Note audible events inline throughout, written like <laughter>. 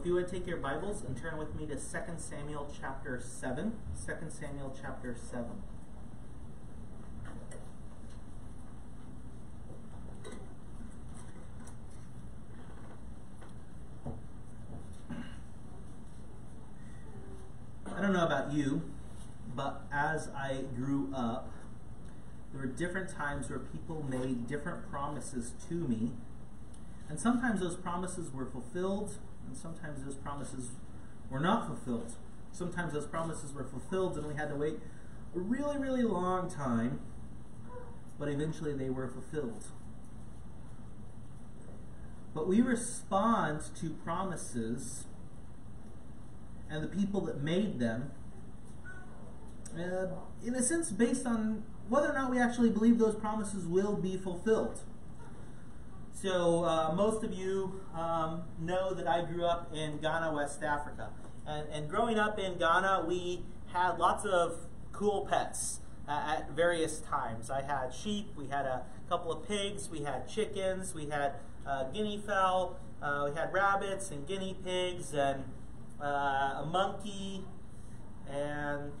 if you would take your Bibles and turn with me to 2 Samuel chapter 7. 2 Samuel chapter 7. I don't know about you, but as I grew up, there were different times where people made different promises to me. And sometimes those promises were fulfilled, and sometimes those promises were not fulfilled. Sometimes those promises were fulfilled, and we had to wait a really, really long time, but eventually they were fulfilled. But we respond to promises and the people that made them, uh, in a sense, based on whether or not we actually believe those promises will be fulfilled. So, uh, most of you um, know that I grew up in Ghana, West Africa. And, and growing up in Ghana, we had lots of cool pets uh, at various times. I had sheep, we had a couple of pigs, we had chickens, we had uh, guinea fowl, uh, we had rabbits and guinea pigs, and uh, a monkey, and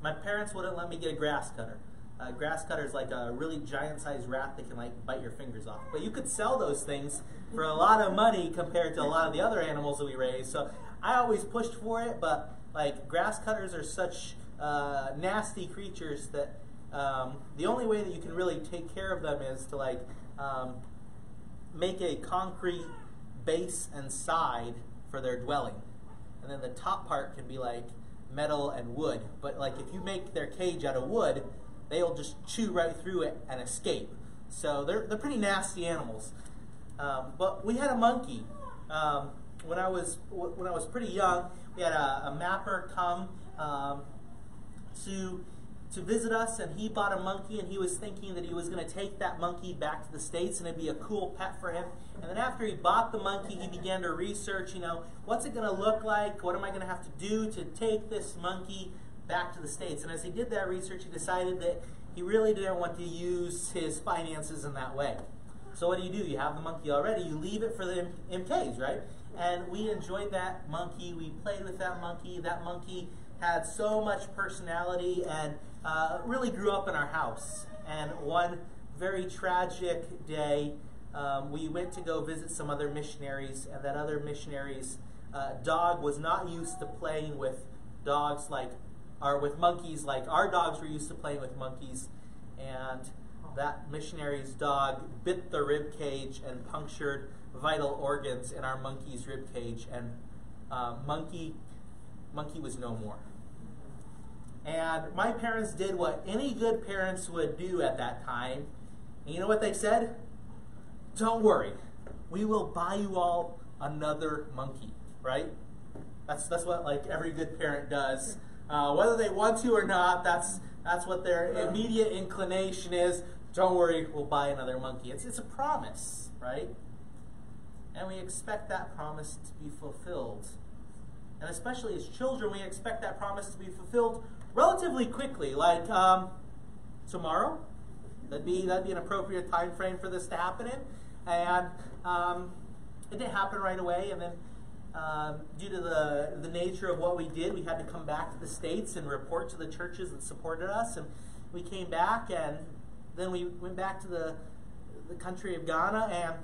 my parents wouldn't let me get a grass cutter. A grass cutter is like a really giant sized rat that can like bite your fingers off. But you could sell those things for a lot of money compared to a lot of the other animals that we raise. So I always pushed for it, but like grass cutters are such uh, nasty creatures that um, the only way that you can really take care of them is to like um, make a concrete base and side for their dwelling and then the top part can be like metal and wood. But like if you make their cage out of wood, they'll just chew right through it and escape. So they're they're pretty nasty animals. Um, but we had a monkey um, when I was when I was pretty young. We had a, a mapper come um, to to visit us, and he bought a monkey, and he was thinking that he was going to take that monkey back to the States, and it'd be a cool pet for him. And then after he bought the monkey, he began to research, you know, what's it going to look like? What am I going to have to do to take this monkey back to the States? And as he did that research, he decided that he really didn't want to use his finances in that way. So what do you do? You have the monkey already, you leave it for the MKs, right? And we enjoyed that monkey. We played with that monkey. That monkey had so much personality and uh, really grew up in our house. And one very tragic day, um, we went to go visit some other missionaries, and that other missionary's uh, dog was not used to playing with dogs like, or with monkeys like our dogs were used to playing with monkeys. And that missionary's dog bit the rib cage and punctured vital organs in our monkey's rib cage, and uh, monkey monkey was no more. And my parents did what any good parents would do at that time. And you know what they said? Don't worry, we will buy you all another monkey, right? That's that's what like every good parent does. Uh, whether they want to or not, that's that's what their immediate inclination is. Don't worry, we'll buy another monkey. It's it's a promise, right? And we expect that promise to be fulfilled. And especially as children, we expect that promise to be fulfilled relatively quickly, like um, tomorrow. That'd be that'd be an appropriate time frame for this to happen in, and um, it didn't happen right away. And then, um, due to the the nature of what we did, we had to come back to the states and report to the churches that supported us. And we came back, and then we went back to the the country of Ghana, and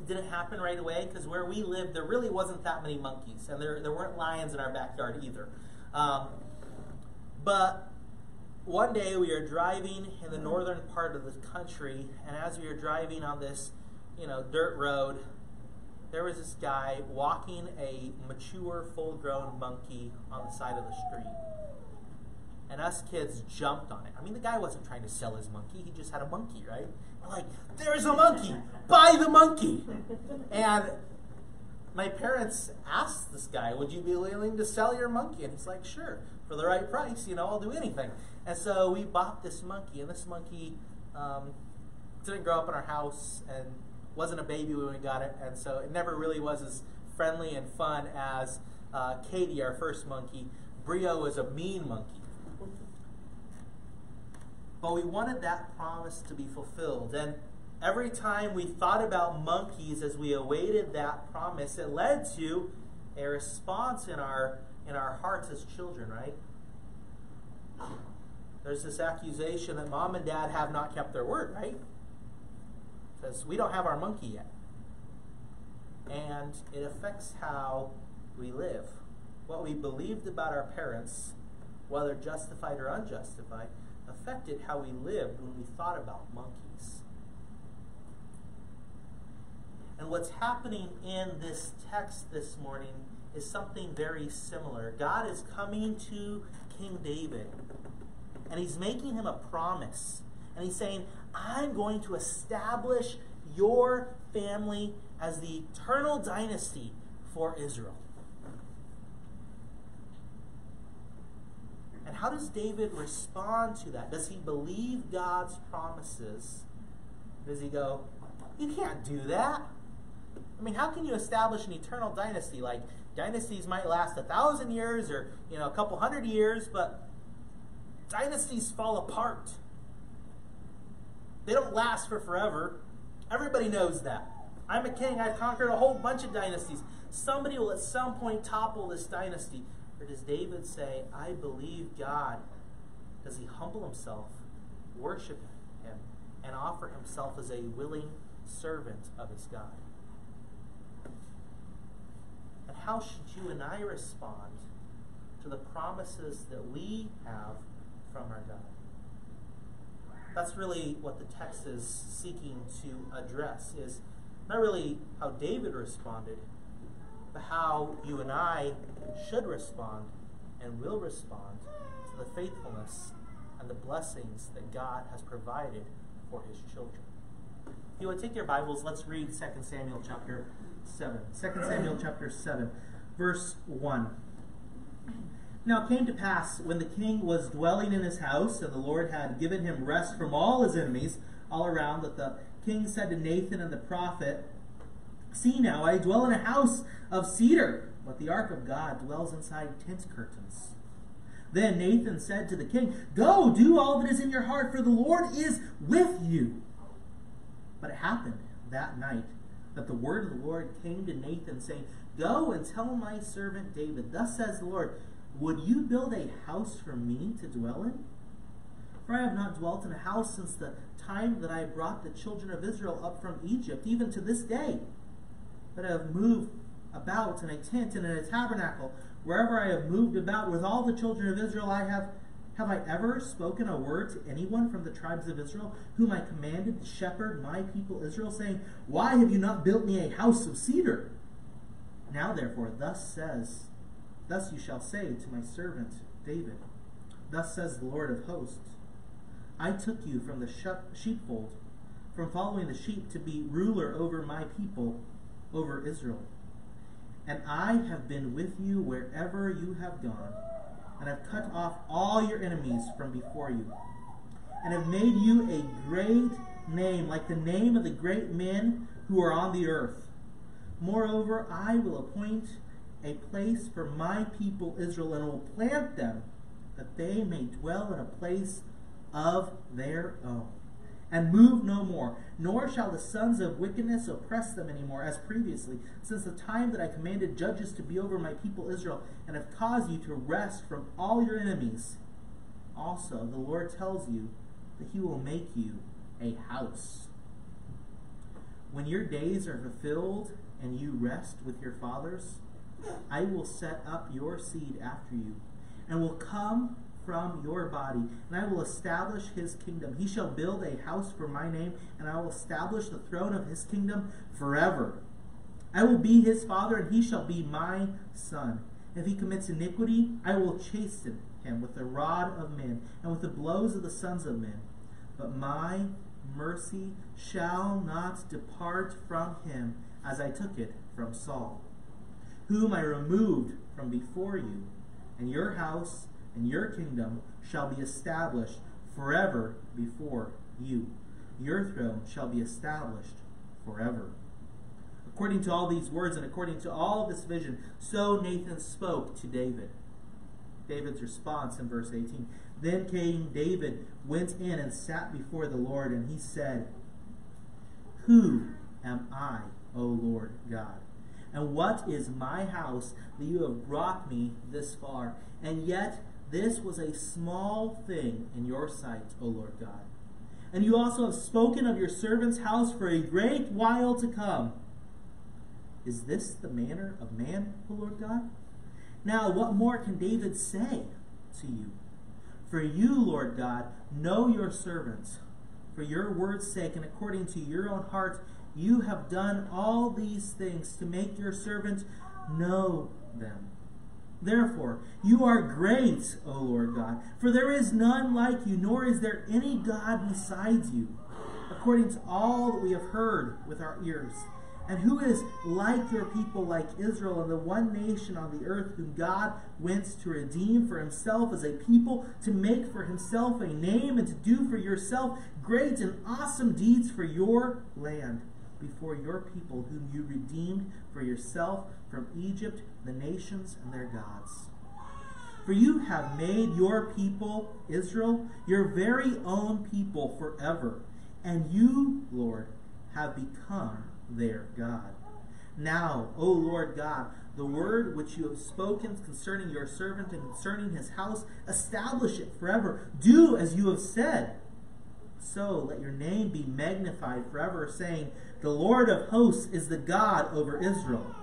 it didn't happen right away because where we lived, there really wasn't that many monkeys, and there there weren't lions in our backyard either. Um, but one day we were driving in the northern part of the country, and as we were driving on this, you know, dirt road, there was this guy walking a mature, full-grown monkey on the side of the street. And us kids jumped on it. I mean, the guy wasn't trying to sell his monkey; he just had a monkey, right? We're like, "There's a monkey! Buy the monkey!" And my parents asked this guy, "Would you be willing to sell your monkey?" And he's like, "Sure." for the right price, you know, I'll do anything. And so we bought this monkey, and this monkey um, didn't grow up in our house and wasn't a baby when we got it, and so it never really was as friendly and fun as uh, Katie, our first monkey. Brio was a mean monkey. But we wanted that promise to be fulfilled. And every time we thought about monkeys as we awaited that promise, it led to a response in our in our hearts as children, right? There's this accusation that mom and dad have not kept their word, right? Because we don't have our monkey yet. And it affects how we live. What we believed about our parents, whether justified or unjustified, affected how we lived when we thought about monkeys. And what's happening in this text this morning is something very similar. God is coming to King David and he's making him a promise. And he's saying, I'm going to establish your family as the eternal dynasty for Israel. And how does David respond to that? Does he believe God's promises? Does he go, You can't do that? I mean, how can you establish an eternal dynasty? Like, dynasties might last a thousand years or, you know, a couple hundred years, but dynasties fall apart. They don't last for forever. Everybody knows that. I'm a king. I've conquered a whole bunch of dynasties. Somebody will at some point topple this dynasty. Or does David say, I believe God? Does he humble himself, worship him, and offer himself as a willing servant of his God? And how should you and I respond to the promises that we have from our God? That's really what the text is seeking to address is not really how David responded, but how you and I should respond and will respond to the faithfulness and the blessings that God has provided for his children. If you would take your Bibles, let's read 2 Samuel chapter 7. 2 Samuel chapter 7, verse 1. Now it came to pass when the king was dwelling in his house, and the Lord had given him rest from all his enemies all around, that the king said to Nathan and the prophet, See now, I dwell in a house of cedar, but the ark of God dwells inside tent curtains. Then Nathan said to the king, Go, do all that is in your heart, for the Lord is with you. But it happened that night that the word of the Lord came to Nathan, saying, Go and tell my servant David, Thus says the Lord, Would you build a house for me to dwell in? For I have not dwelt in a house since the time that I brought the children of Israel up from Egypt, even to this day. But I have moved about in a tent and in a tabernacle. Wherever I have moved about with all the children of Israel, I have have I ever spoken a word to anyone from the tribes of Israel, whom I commanded to shepherd my people Israel, saying, Why have you not built me a house of cedar? Now therefore, thus says, thus you shall say to my servant David, Thus says the Lord of hosts, I took you from the sheepfold, from following the sheep, to be ruler over my people, over Israel. And I have been with you wherever you have gone, and have cut off all your enemies from before you, and have made you a great name, like the name of the great men who are on the earth. Moreover, I will appoint a place for my people Israel, and will plant them, that they may dwell in a place of their own, and move no more, nor shall the sons of wickedness oppress them any more, as previously, since the time that I commanded judges to be over my people Israel, and have caused you to rest from all your enemies. Also, the Lord tells you that he will make you a house. When your days are fulfilled and you rest with your fathers, I will set up your seed after you, and will come from your body, and I will establish his kingdom. He shall build a house for my name, and I will establish the throne of his kingdom forever. I will be his father, and he shall be my son. If he commits iniquity, I will chasten him with the rod of men, and with the blows of the sons of men. But my mercy shall not depart from him, as I took it from Saul, whom I removed from before you, and your house and your kingdom shall be established forever before you. Your throne shall be established forever. According to all these words and according to all this vision, so Nathan spoke to David. David's response in verse 18 Then King David went in and sat before the Lord, and he said, Who am I, O Lord God? And what is my house that you have brought me this far? And yet this was a small thing in your sight, O Lord God. And you also have spoken of your servant's house for a great while to come. Is this the manner of man, O Lord God? Now, what more can David say to you? For you, Lord God, know your servants. For your word's sake and according to your own heart, you have done all these things to make your servant know them. Therefore, you are great, O Lord God, for there is none like you, nor is there any God besides you, according to all that we have heard with our ears. And who is like your people, like Israel, and the one nation on the earth whom God went to redeem for himself as a people, to make for himself a name, and to do for yourself great and awesome deeds for your land before your people, whom you redeemed for yourself from Egypt, the nations and their gods. For you have made your people, Israel, your very own people forever, and you, Lord, have become their God. Now, O Lord God, the word which you have spoken concerning your servant and concerning his house, establish it forever. Do as you have said. So let your name be magnified forever, saying, The Lord of hosts is the God over Israel.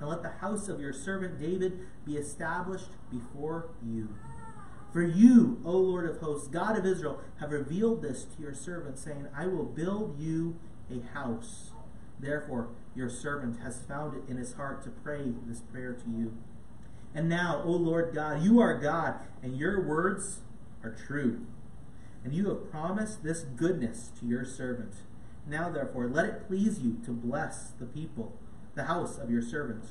And let the house of your servant David be established before you. For you, O Lord of hosts, God of Israel, have revealed this to your servant, saying, I will build you a house. Therefore, your servant has found it in his heart to pray this prayer to you. And now, O Lord God, you are God, and your words are true. And you have promised this goodness to your servant. Now, therefore, let it please you to bless the people, the house of your servant.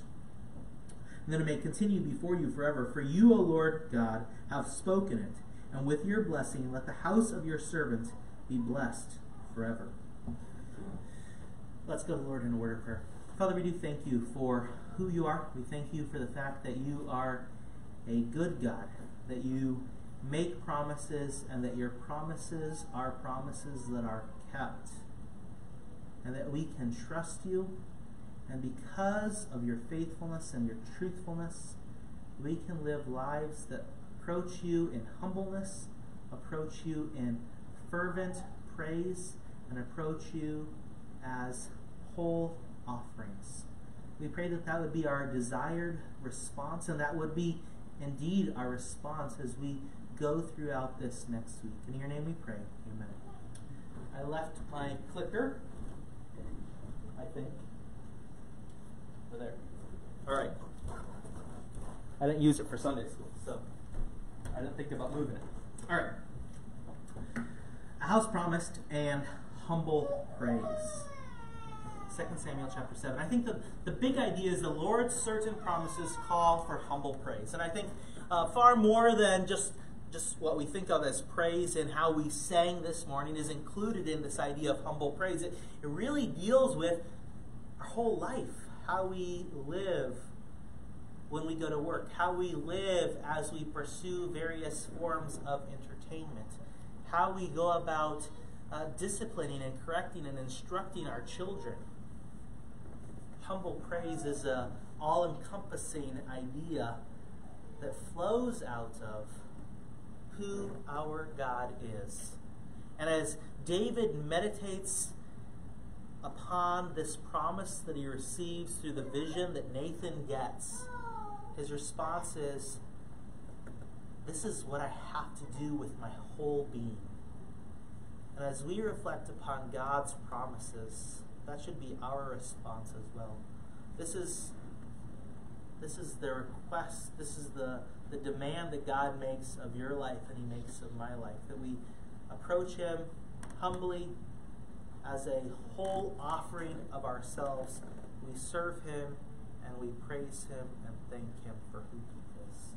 And that it may continue before you forever. For you, O Lord God, have spoken it. And with your blessing, let the house of your servant be blessed forever. Let's go to the Lord in a word of prayer. Father, we do thank you for who you are. We thank you for the fact that you are a good God, that you make promises, and that your promises are promises that are kept, and that we can trust you. And because of your faithfulness and your truthfulness, we can live lives that approach you in humbleness, approach you in fervent praise, and approach you as whole offerings. We pray that that would be our desired response, and that would be indeed our response as we go throughout this next week. In your name we pray. Amen. I left my clicker, I think. Over there. All right. I didn't use it for Sunday school, so I didn't think about moving it. All right. A house promised and humble praise. 2 Samuel chapter 7. I think the, the big idea is the Lord's certain promises call for humble praise. And I think uh, far more than just just what we think of as praise and how we sang this morning is included in this idea of humble praise. It, it really deals with our whole life, how we live when we go to work, how we live as we pursue various forms of entertainment, how we go about uh, disciplining and correcting and instructing our children. Humble praise is a all-encompassing idea that flows out of who our God is. And as David meditates upon this promise that he receives through the vision that Nathan gets, his response is, This is what I have to do with my whole being. And as we reflect upon God's promises, that should be our response as well. This is this is the request, this is the the demand that God makes of your life and He makes of my life. That we approach Him humbly as a whole offering of ourselves. We serve Him and we praise Him and thank Him for who He is.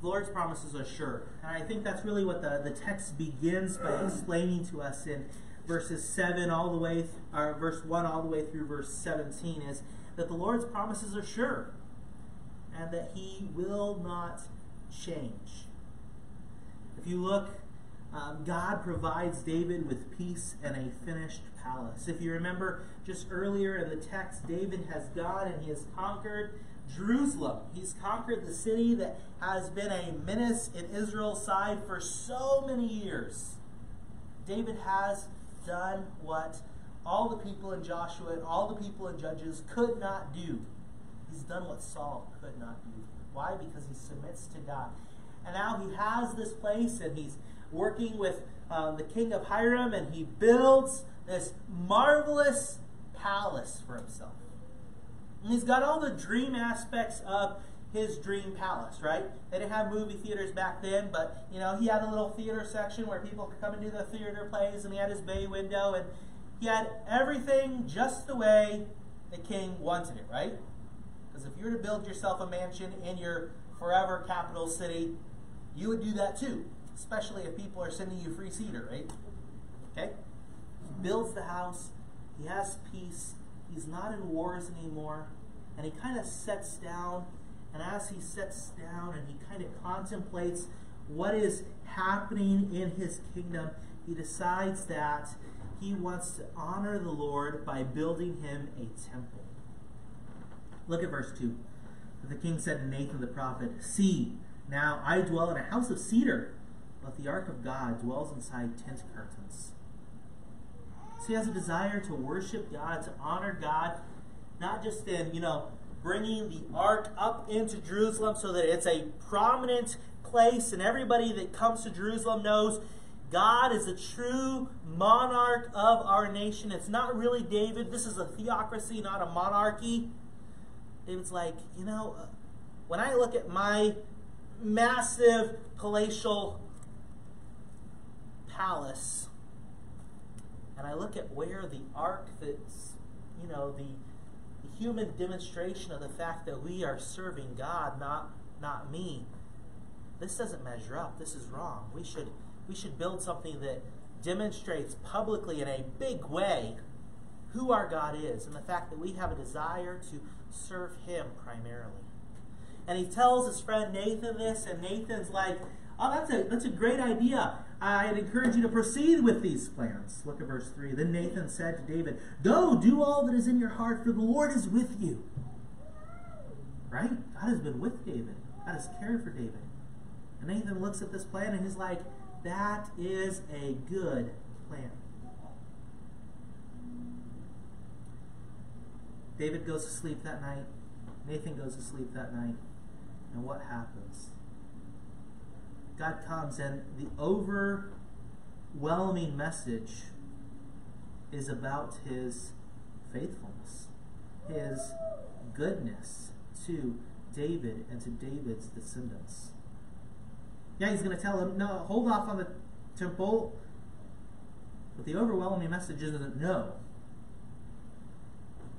The Lord's promises are sure. And I think that's really what the, the text begins by explaining to us in verses 7 all the way, or verse 1 all the way through verse 17 is that the Lord's promises are sure and that he will not change. If you look um, God provides David with peace and a finished palace. If you remember just earlier in the text, David has gone and he has conquered Jerusalem. He's conquered the city that has been a menace in Israel's side for so many years. David has done what all the people in Joshua and all the people in Judges could not do. He's done what Saul could not do. Why? Because he submits to God. And now he has this place and he's working with uh, the king of Hiram and he builds this marvelous palace for himself. And he's got all the dream aspects of his dream palace, right? They didn't have movie theaters back then, but you know, he had a little theater section where people could come and do the theater plays, and he had his bay window, and he had everything just the way the king wanted it, right? Because if you were to build yourself a mansion in your forever capital city, you would do that too, especially if people are sending you free cedar, right? Okay? He builds the house, he has peace, he's not in wars anymore, and he kind of sets down, and as he sets down and he kind of contemplates what is happening in his kingdom, he decides that he wants to honor the Lord by building him a temple. Look at verse 2. The king said to Nathan the prophet, See, now I dwell in a house of cedar, but the ark of God dwells inside tent curtains. So he has a desire to worship God, to honor God, not just in, you know, bringing the ark up into Jerusalem so that it's a prominent place and everybody that comes to Jerusalem knows God is the true monarch of our nation. It's not really David. This is a theocracy, not a monarchy. David's like, you know, when I look at my massive palatial palace, and I look at where the ark that's, you know, the, the human demonstration of the fact that we are serving God, not not me. This doesn't measure up. This is wrong. We should we should build something that demonstrates publicly in a big way who our God is and the fact that we have a desire to serve Him primarily. And he tells his friend Nathan this, and Nathan's like, Oh, that's a that's a great idea. I'd encourage you to proceed with these plans. Look at verse 3. Then Nathan said to David, Go, do all that is in your heart, for the Lord is with you. Right? God has been with David. God has cared for David. And Nathan looks at this plan and he's like, That is a good plan. David goes to sleep that night. Nathan goes to sleep that night. And what happens? God comes, and the overwhelming message is about his faithfulness, his goodness to David and to David's descendants. Yeah, he's going to tell him, no, hold off on the temple. But the overwhelming message isn't no.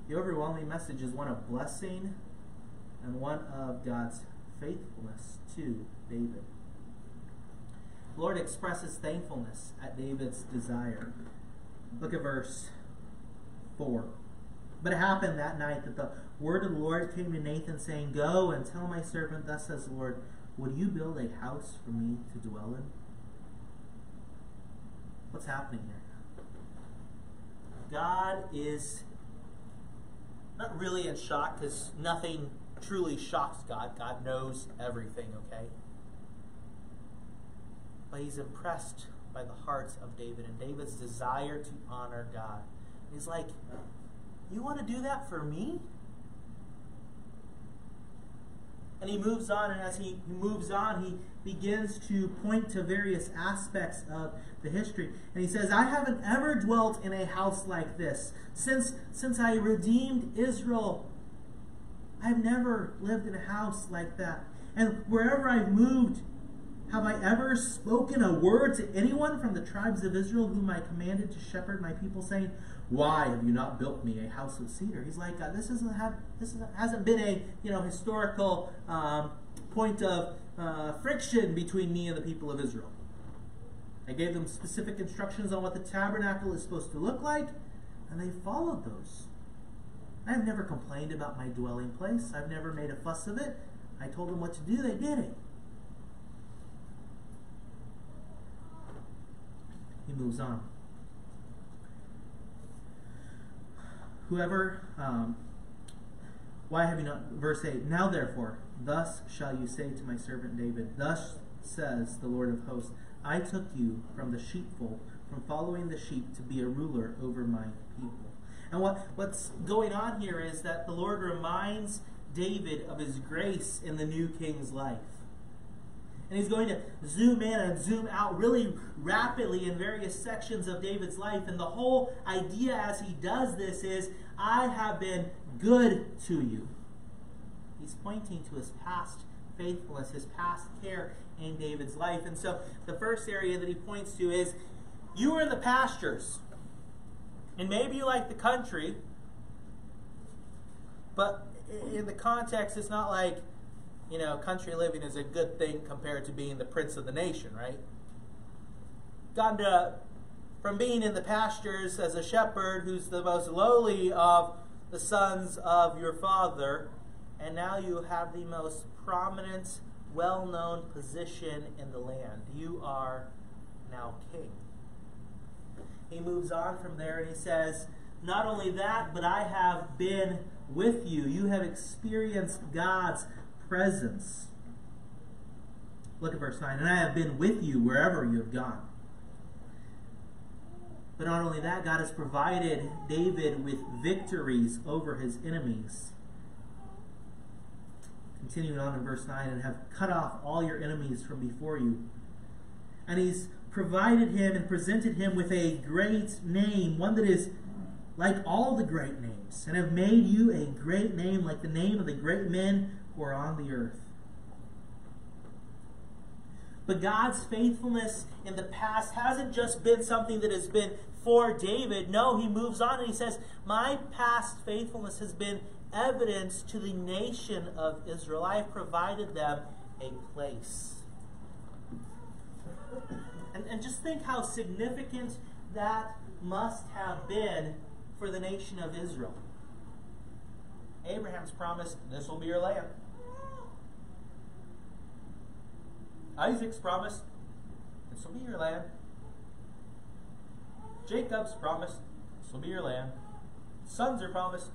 The overwhelming message is one of blessing and one of God's faithfulness to David. The Lord expresses thankfulness at David's desire. Look at verse 4. But it happened that night that the word of the Lord came to Nathan, saying, Go and tell my servant, Thus says the Lord, Would you build a house for me to dwell in? What's happening here? God is not really in shock because nothing truly shocks God. God knows everything, okay? But he's impressed by the hearts of David and David's desire to honor God. He's like, You want to do that for me? And he moves on, and as he, moves on, he begins to point to various aspects of the history. And he says, I haven't ever dwelt in a house like this. Since, since I redeemed Israel, I've never lived in a house like that. And wherever I've moved, have I ever spoken a word to anyone from the tribes of Israel whom I commanded to shepherd my people, saying, Why have you not built me a house of cedar? He's like, uh, this isn't have this isn't, hasn't been a you know historical um, point of uh, friction between me and the people of Israel. I gave them specific instructions on what the tabernacle is supposed to look like, and they followed those. I've never complained about my dwelling place. I've never made a fuss of it. I told them what to do, they did it. he moves on. Whoever, um, why have you not, verse 8, now therefore, thus shall you say to my servant David, thus says the Lord of hosts, I took you from the sheepfold, from following the sheep, to be a ruler over my people. And what, what's going on here is that the Lord reminds David of his grace in the new king's life. And he's going to zoom in and zoom out really rapidly in various sections of David's life. And the whole idea as he does this is I have been good to you. He's pointing to his past faithfulness, his past care in David's life. And so the first area that he points to is you were in the pastures. And maybe you like the country, but in the context, it's not like, you know, country living is a good thing compared to being the prince of the nation, right? Gone to, uh, from being in the pastures as a shepherd, who's the most lowly of the sons of your father, and now you have the most prominent, well known position in the land. You are now king. He moves on from there and he says, Not only that, but I have been with you. You have experienced God's presence. Look at verse 9. And I have been with you wherever you have gone. But not only that, God has provided David with victories over his enemies. Continuing on in verse 9, and have cut off all your enemies from before you. And he's provided him and presented him with a great name, one that is like all the great names, and have made you a great name like the name of the great men who are on the earth. But God's faithfulness in the past hasn't just been something that has been for David. No, he moves on and he says, My past faithfulness has been evidence to the nation of Israel. I have provided them a place. And, and just think how significant that must have been for the nation of Israel. Abraham's promised, This will be your land. Isaac's promise, This will be your land. Jacob's promise, This will be your land. Sons are promised,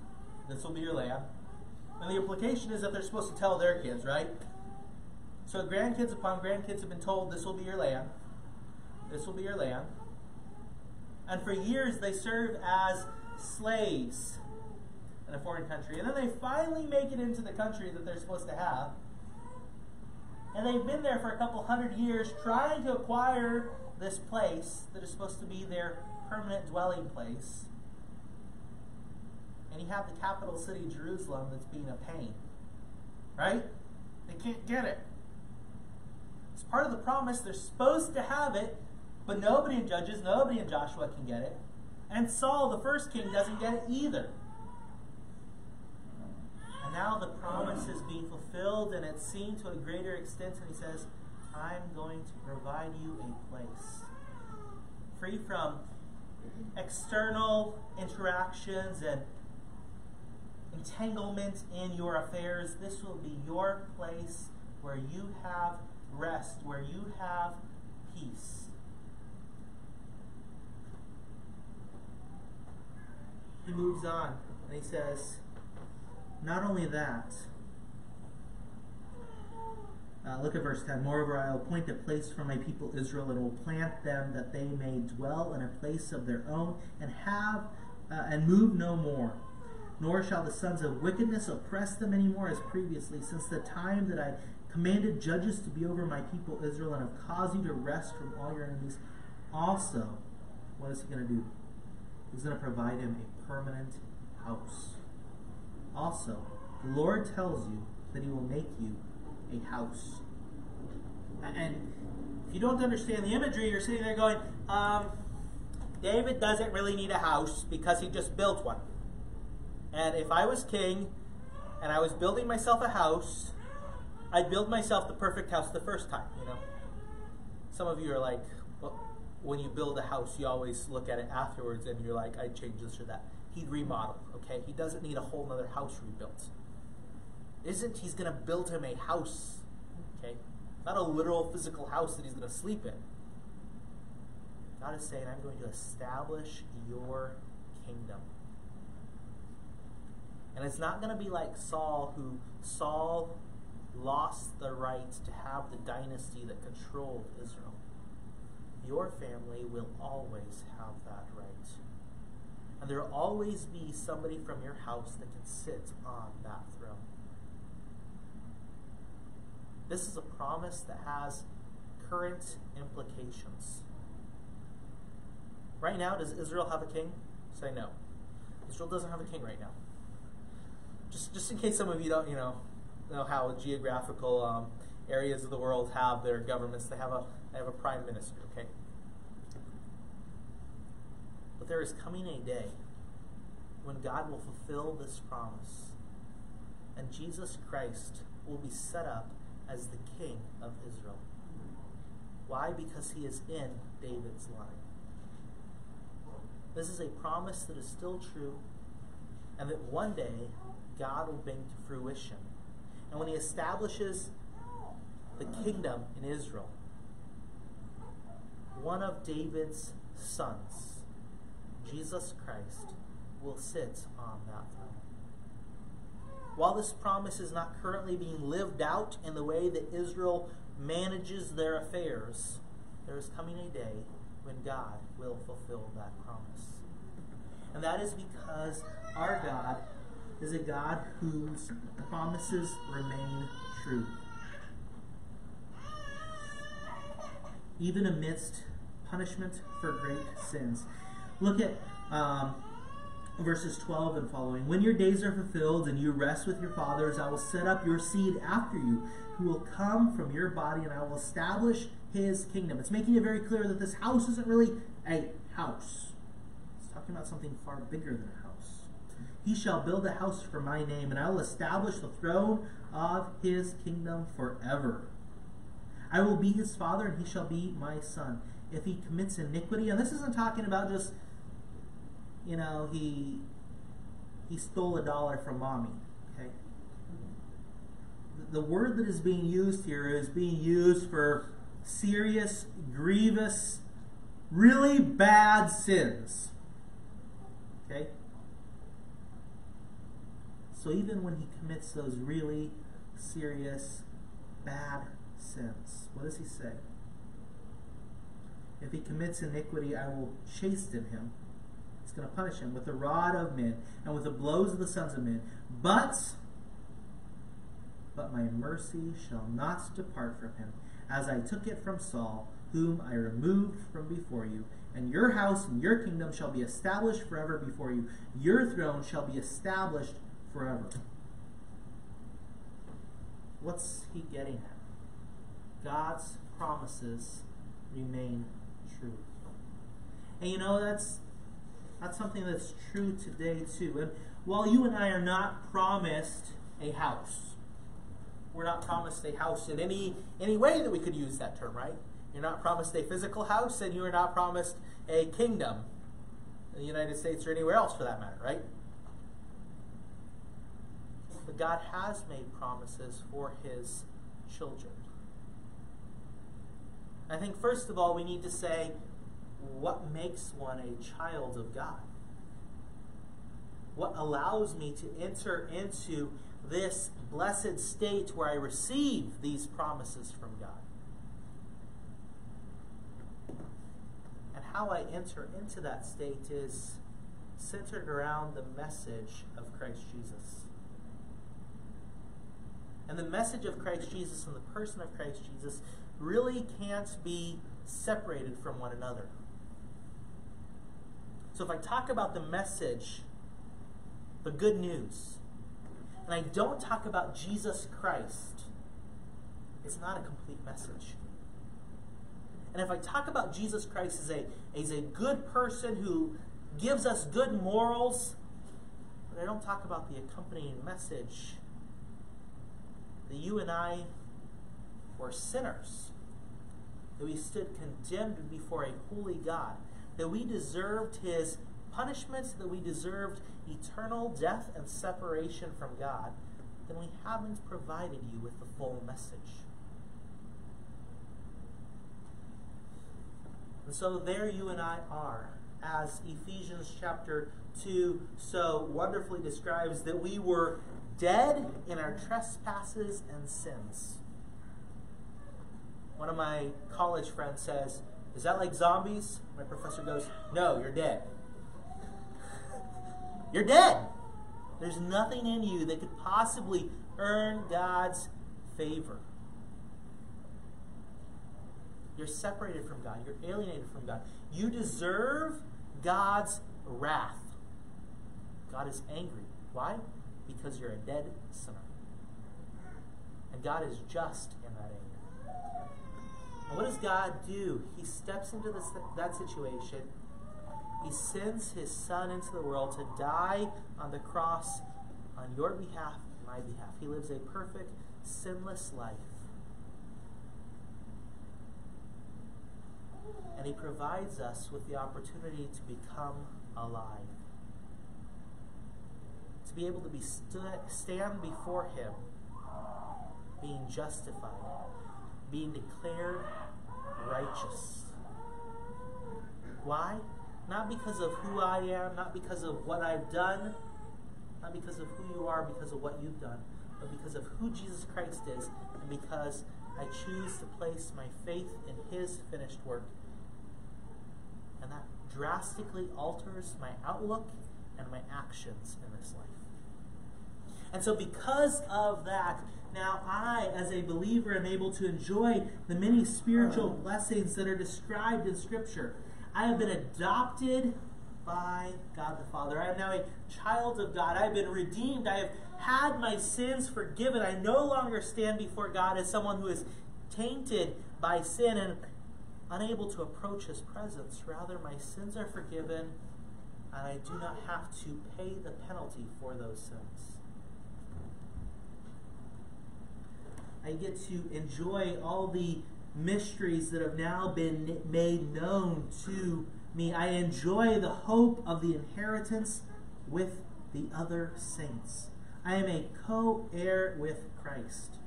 This will be your land. And the implication is that they're supposed to tell their kids, right? So grandkids upon grandkids have been told, This will be your land. This will be your land. And for years they serve as slaves in a foreign country. And then they finally make it into the country that they're supposed to have. And they've been there for a couple hundred years trying to acquire this place that is supposed to be their permanent dwelling place. And you have the capital city, Jerusalem, that's being a pain. Right? They can't get it. It's part of the promise. They're supposed to have it, but nobody in Judges, nobody in Joshua can get it. And Saul, the first king, doesn't get it either. And now the promise is being fulfilled, and it's seen to a greater extent. And he says, I'm going to provide you a place. Free from external interactions and entanglement in your affairs. This will be your place where you have rest, where you have peace. he moves on and he says, not only that, uh, look at verse 10. Moreover, I will appoint a place for my people Israel and will plant them that they may dwell in a place of their own and have uh, and move no more. Nor shall the sons of wickedness oppress them any more as previously, since the time that I commanded judges to be over my people Israel and have caused you to rest from all your enemies. Also, what is he going to do? He's going to provide him a permanent house. Also, the Lord tells you that He will make you a house. And if you don't understand the imagery, you're sitting there going, um, David doesn't really need a house because he just built one. And if I was king and I was building myself a house, I'd build myself the perfect house the first time, you know. Some of you are like, well, when you build a house, you always look at it afterwards and you're like, I'd change this or that he'd remodel, okay? He doesn't need a whole other house rebuilt. Isn't he's going to build him a house, okay? Not a literal physical house that he's going to sleep in. God is saying, I'm going to establish your kingdom. And it's not going to be like Saul, who Saul lost the right to have the dynasty that controlled Israel. Your family will always have that right. And there will always be somebody from your house that can sit on that throne. This is a promise that has current implications. Right now, does Israel have a king? Say no. Israel doesn't have a king right now. Just, just in case some of you don't, you know, know how geographical um, areas of the world have their governments. They have a they have a prime minister. Okay. But there is coming a day when God will fulfill this promise, and Jesus Christ will be set up as the King of Israel. Why? Because he is in David's line. This is a promise that is still true, and that one day God will bring to fruition. And when he establishes the kingdom in Israel, one of David's sons, Jesus Christ, will sit on that throne. While this promise is not currently being lived out in the way that Israel manages their affairs, there is coming a day when God will fulfill that promise. And that is because our God is a God whose promises remain true. Even amidst punishment for great sins. Look at um, verses 12 and following. When your days are fulfilled and you rest with your fathers, I will set up your seed after you, who will come from your body, and I will establish his kingdom. It's making it very clear that this house isn't really a house, it's talking about something far bigger than a house. He shall build a house for my name, and I will establish the throne of his kingdom forever. I will be his father, and he shall be my son. If he commits iniquity, and this isn't talking about just, you know, he he stole a dollar from mommy. Okay. The word that is being used here is being used for serious, grievous, really bad sins. Okay? So even when he commits those really serious, bad sins, what does he say? If he commits iniquity, I will chasten him. Going to punish him with the rod of men and with the blows of the sons of men. But, but my mercy shall not depart from him, as I took it from Saul, whom I removed from before you. And your house and your kingdom shall be established forever before you. Your throne shall be established forever. What's he getting at? God's promises remain true. And you know that's that's something that's true today too. And while you and I are not promised a house, we're not promised a house in any any way that we could use that term, right? You're not promised a physical house, and you are not promised a kingdom in the United States or anywhere else for that matter, right? But God has made promises for his children. I think, first of all, we need to say what makes one a child of God? What allows me to enter into this blessed state where I receive these promises from God? And how I enter into that state is centered around the message of Christ Jesus. And the message of Christ Jesus and the person of Christ Jesus really can't be separated from one another. So if I talk about the message, the good news, and I don't talk about Jesus Christ, it's not a complete message. And if I talk about Jesus Christ as a, as a good person who gives us good morals, but I don't talk about the accompanying message, that you and I were sinners, that we stood condemned before a holy God, that we deserved his punishment, that we deserved eternal death and separation from God, then we haven't provided you with the full message. And so there you and I are, as Ephesians chapter 2 so wonderfully describes that we were dead in our trespasses and sins. One of my college friends says, Is that like zombies? My professor goes, No, you're dead. You're dead. There's nothing in you that could possibly earn God's favor. You're separated from God. You're alienated from God. You deserve God's wrath. God is angry. Why? Because you're a dead sinner. And God is just in that anger. What does God do? He steps into this, that situation. He sends his son into the world to die on the cross on your behalf and my behalf. He lives a perfect, sinless life. And he provides us with the opportunity to become alive. To be able to be st- stand before him, being justified, being declared righteous. Why? Not because of who I am, not because of what I've done, not because of who you are, because of what you've done, but because of who Jesus Christ is, and because I choose to place my faith in His finished work. And that drastically alters my outlook and my actions in this life. And so, because of that, now I, as a believer, am able to enjoy the many spiritual blessings that are described in Scripture. I have been adopted by God the Father. I am now a child of God. I have been redeemed. I have had my sins forgiven. I no longer stand before God as someone who is tainted by sin and unable to approach His presence. Rather, my sins are forgiven, and I do not have to pay the penalty for those sins. I get to enjoy all the mysteries that have now been made known to me. I enjoy the hope of the inheritance with the other saints. I am a co heir with Christ.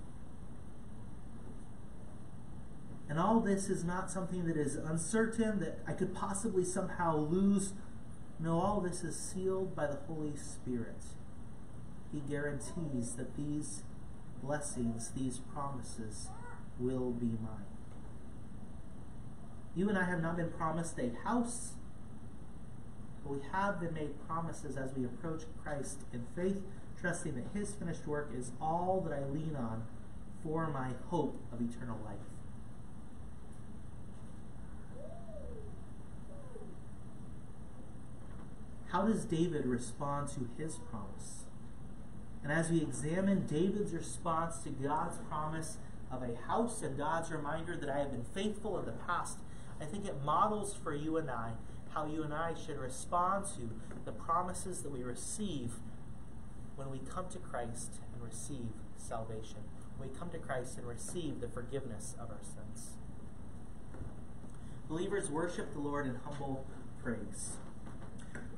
And all this is not something that is uncertain, that I could possibly somehow lose. No, all this is sealed by the Holy Spirit. He guarantees that these blessings, these promises, will be mine. You and I have not been promised a house, but we have been made promises as we approach Christ in faith, trusting that His finished work is all that I lean on for my hope of eternal life. How does David respond to his promise? And as we examine David's response to God's promise of a house and God's reminder that I have been faithful in the past, I think it models for you and I how you and I should respond to the promises that we receive when we come to Christ and receive salvation. When we come to Christ and receive the forgiveness of our sins. Believers worship the Lord in humble praise.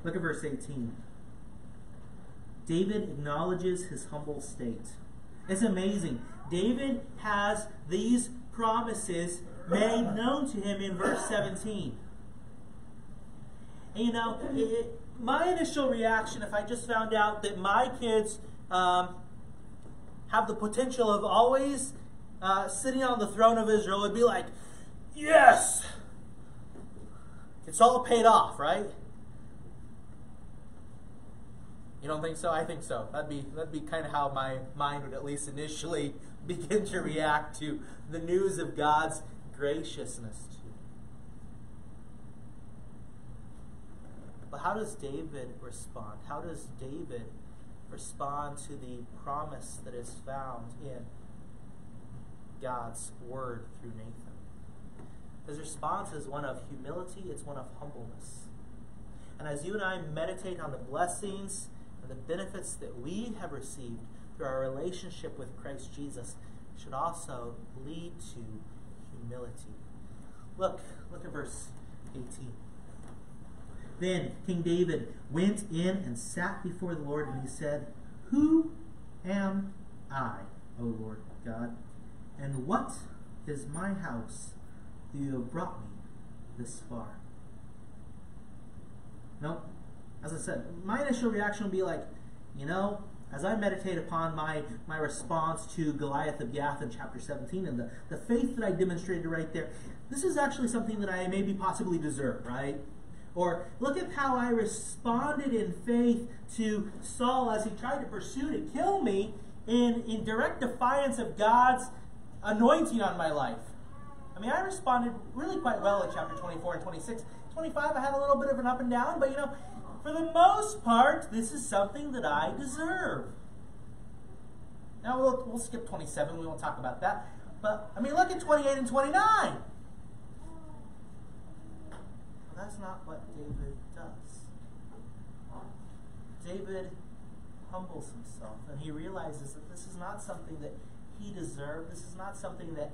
Look at verse 18. David acknowledges his humble state. It's amazing. David has these promises made known to him in verse 17. And you know, it, my initial reaction, if I just found out that my kids um, have the potential of always uh, sitting on the throne of Israel, would be like, yes! It's all paid off, right? You don't think so? I think so. That'd be that'd be kind of how my mind would at least initially <laughs> begin to react to the news of God's graciousness to me. But how does David respond? How does David respond to the promise that is found in God's word through Nathan? His response is one of humility, it's one of humbleness. And as you and I meditate on the blessings and the benefits that we have received through our relationship with Christ Jesus, should also lead to humility. Look, look at verse 18. Then King David went in and sat before the Lord, and he said, Who am I, O Lord God? And what is my house that you have brought me this far? No. As I said, my initial reaction would be like, you know, as I meditate upon my, my response to Goliath of Gath in chapter 17 and the, the faith that I demonstrated right there, this is actually something that I maybe possibly deserve, right? Or look at how I responded in faith to Saul as he tried to pursue to kill me in, in direct defiance of God's anointing on my life. I mean, I responded really quite well in chapter 24 and 26. 25, I had a little bit of an up and down, but you know, for the most part, this is something that I deserve. Now, we'll, we'll skip 27, we won't talk about that. But, I mean, look at 28 and 29. Well, that's not what David does. David humbles himself and he realizes that this is not something that he deserved. This is not something that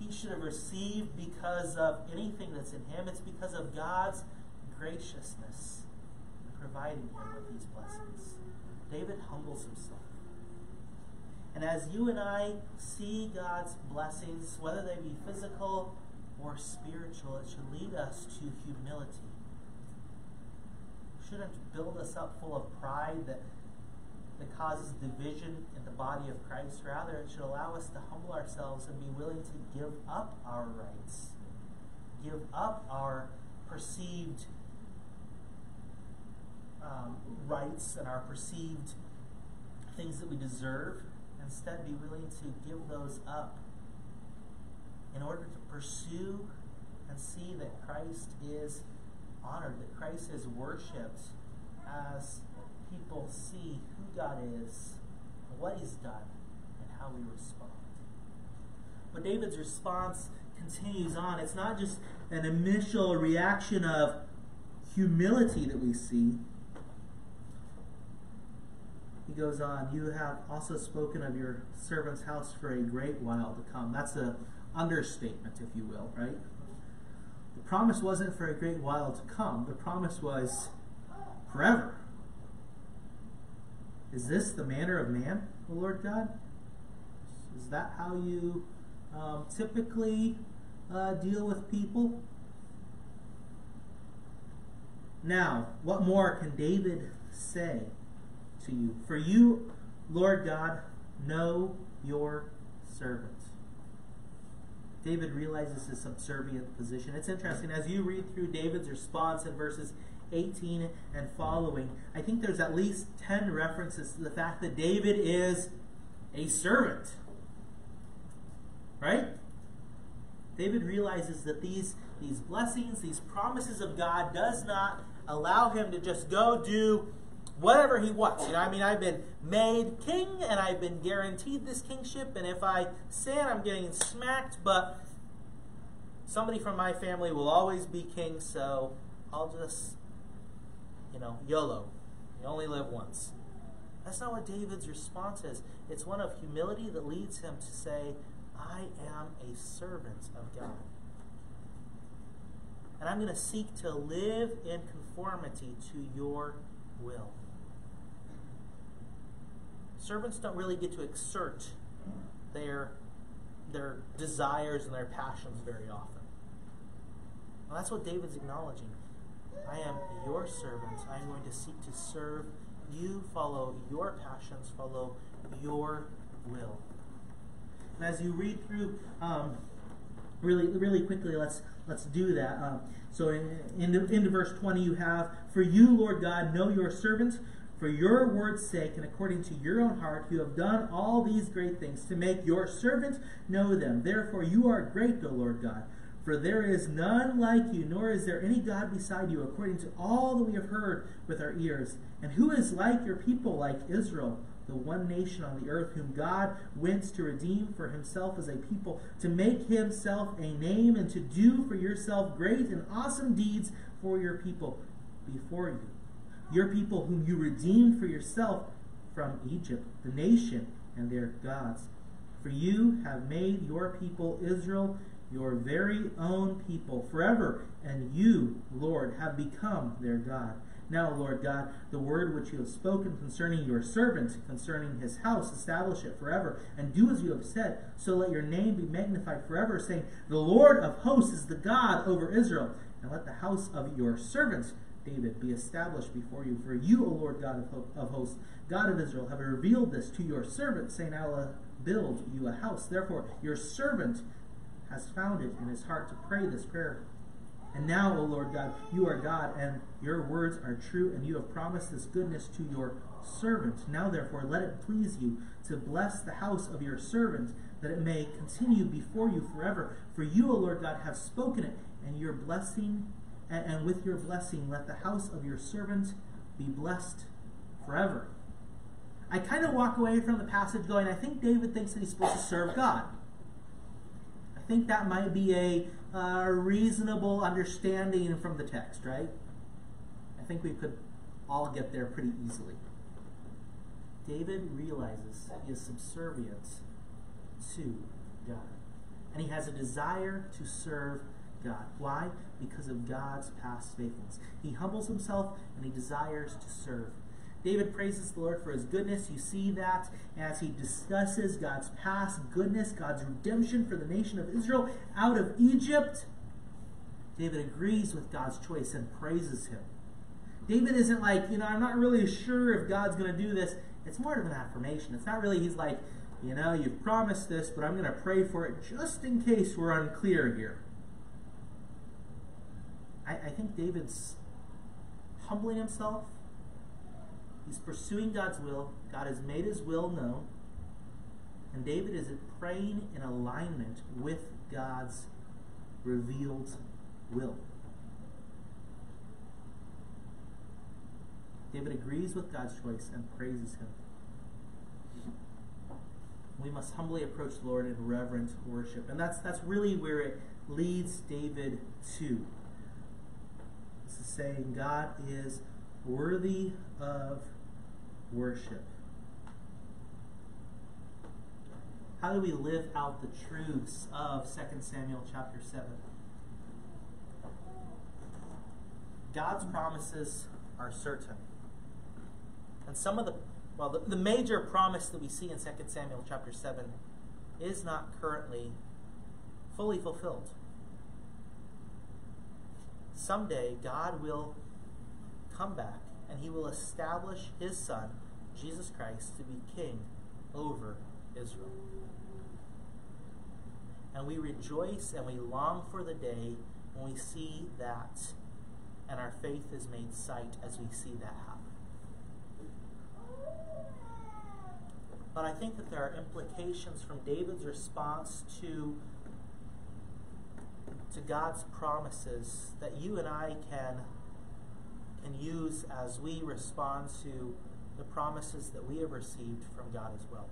he should have received because of anything that's in him. It's because of God's graciousness providing him with these blessings. David humbles himself. And as you and I see God's blessings, whether they be physical or spiritual, it should lead us to humility. It shouldn't build us up full of pride that that causes division in the body of Christ. Rather, it should allow us to humble ourselves and be willing to give up our rights, give up our perceived um, rights and our perceived things that we deserve. Instead, be willing to give those up in order to pursue and see that Christ is honored, that Christ is worshipped as people see who God is, what He's done, and how we respond. But David's response continues on. It's not just an initial reaction of humility that we see. He goes on, You have also spoken of your servant's house for a great while to come. That's an understatement, if you will, right? The promise wasn't for a great while to come, the promise was forever. Is this the manner of man, O Lord God? Is that how you um, typically uh, deal with people? Now, what more can David say to you? For you, Lord God, know your servant. David realizes his subservient position. It's interesting as you read through David's response in verses 18 and following, I think there's at least 10 references to the fact that David is a servant. Right? David realizes that these, these blessings, these promises of God, does not allow him to just go do whatever he wants. You know, I mean, I've been made king and I've been guaranteed this kingship, and if I sin, I'm getting smacked, but somebody from my family will always be king, so I'll just you know, YOLO. You only live once. That's not what David's response is. It's one of humility that leads him to say, I am a servant of God. And I'm going to seek to live in conformity to your will. Servants don't really get to exert their, their desires and their passions very often. That's what David's acknowledging. I am your servant. I am going to seek to serve you, follow your passions, follow your will. And as you read through, um, really, really quickly, let's let's do that. Um, so, in, into, into verse twenty, you have, "For you, Lord God, know your servant." For your word's sake and according to your own heart, you have done all these great things to make your servant know them. Therefore, you are great, O Lord God. For there is none like you, nor is there any God beside you, according to all that we have heard with our ears. And who is like your people, like Israel, the one nation on the earth, whom God went to redeem for himself as a people, to make himself a name, and to do for yourself great and awesome deeds for your people before you? Your people, whom you redeemed for yourself from Egypt, the nation and their gods. For you have made your people Israel your very own people forever, and you, Lord, have become their God. Now, Lord God, the word which you have spoken concerning your servant, concerning his house, establish it forever, and do as you have said. So let your name be magnified forever, saying, The Lord of hosts is the God over Israel. and let the house of your servant David be established before you. For you, O Lord God of, ho- of hosts, God of Israel, have revealed this to your servant, saying, I will build you a house. Therefore, your servant has found it in his heart to pray this prayer. And now, O Lord God, you are God, and your words are true, and you have promised this goodness to your servant. Now, therefore, let it please you to bless the house of your servant, that it may continue before you forever. For you, O Lord God, have spoken it, and your blessing, and, and with your blessing, let the house of your servant be blessed forever. I kind of walk away from the passage going, I think David thinks that he's supposed to serve God. I think that might be a uh, reasonable understanding from the text, right? I think we could all get there pretty easily. David realizes he is subservient to God. And he has a desire to serve God. Why? Because of God's past faithfulness. He humbles himself and he desires to serve. David praises the Lord for his goodness. You see that as he discusses God's past goodness, God's redemption for the nation of Israel out of Egypt. David agrees with God's choice and praises him. David isn't like, you know, I'm not really sure if God's going to do this. It's more of an affirmation. It's not really, he's like, you know, you've promised this, but I'm going to pray for it just in case we're unclear here. I, I think David's humbling himself. He's pursuing God's will. God has made his will known. And David is praying in alignment with God's revealed will. David agrees with God's choice and praises him. We must humbly approach the Lord in reverent worship. And that's that's really where it leads David to. Saying God is worthy of worship. How do we live out the truths of 2 Samuel chapter 7? God's promises are certain. And some of the, well, the, the major promise that we see in 2 Samuel chapter 7 is not currently fully fulfilled. Someday, God will come back and he will establish his son, Jesus Christ, to be king over Israel. And we rejoice and we long for the day when we see that and our faith is made sight as we see that happen. But I think that there are implications from David's response to to God's promises that you and I can can use as we respond to the promises that we have received from God as well.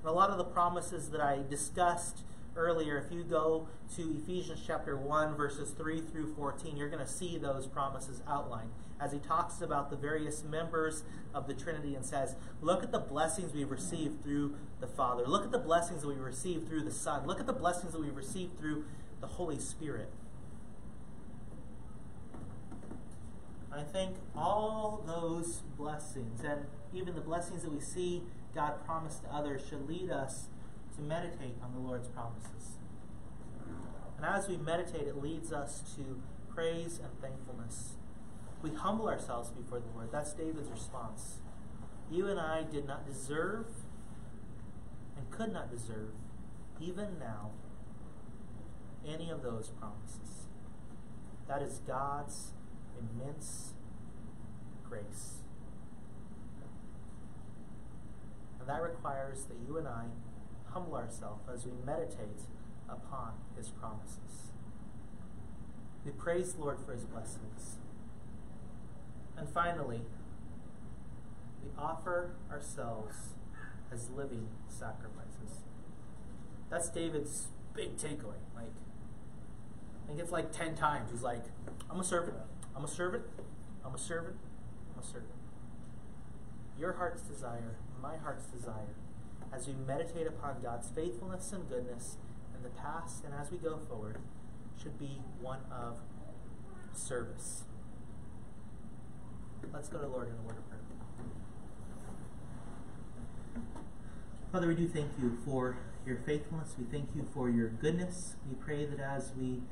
And a lot of the promises that I discussed earlier, if you go to Ephesians chapter 1, verses 3 through 14, you're going to see those promises outlined as he talks about the various members of the Trinity and says, Look at the blessings we've received through the Father. Look at the blessings that we received through the Son. Look at the blessings that we've received through the Holy Spirit. I think all those blessings, and even the blessings that we see God promised to others, should lead us to meditate on the Lord's promises. And as we meditate, it leads us to praise and thankfulness. We humble ourselves before the Lord. That's David's response. You and I did not deserve and could not deserve, even now, any of those promises. That is God's immense grace. And that requires that you and I humble ourselves as we meditate upon his promises. We praise the Lord for his blessings. And finally, we offer ourselves as living sacrifices. That's David's big takeaway. Like, think it's like 10 times. He's like, I'm a servant. I'm a servant. I'm a servant. I'm a servant. Your heart's desire, my heart's desire, as we meditate upon God's faithfulness and goodness in the past and as we go forward, should be one of service. Let's go to Lord in a word of prayer. Father, we do thank you for your faithfulness. We thank you for your goodness. We pray that as we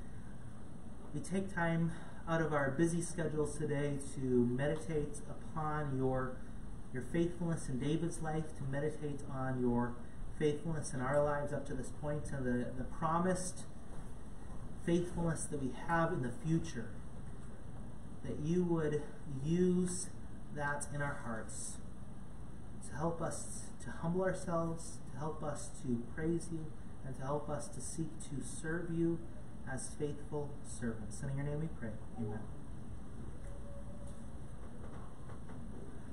we take time out of our busy schedules today to meditate upon your your faithfulness in David's life, to meditate on your faithfulness in our lives up to this point, and the, the promised faithfulness that we have in the future. That you would use that in our hearts to help us to humble ourselves, to help us to praise you, and to help us to seek to serve you as faithful servants. And in your name we pray. Amen.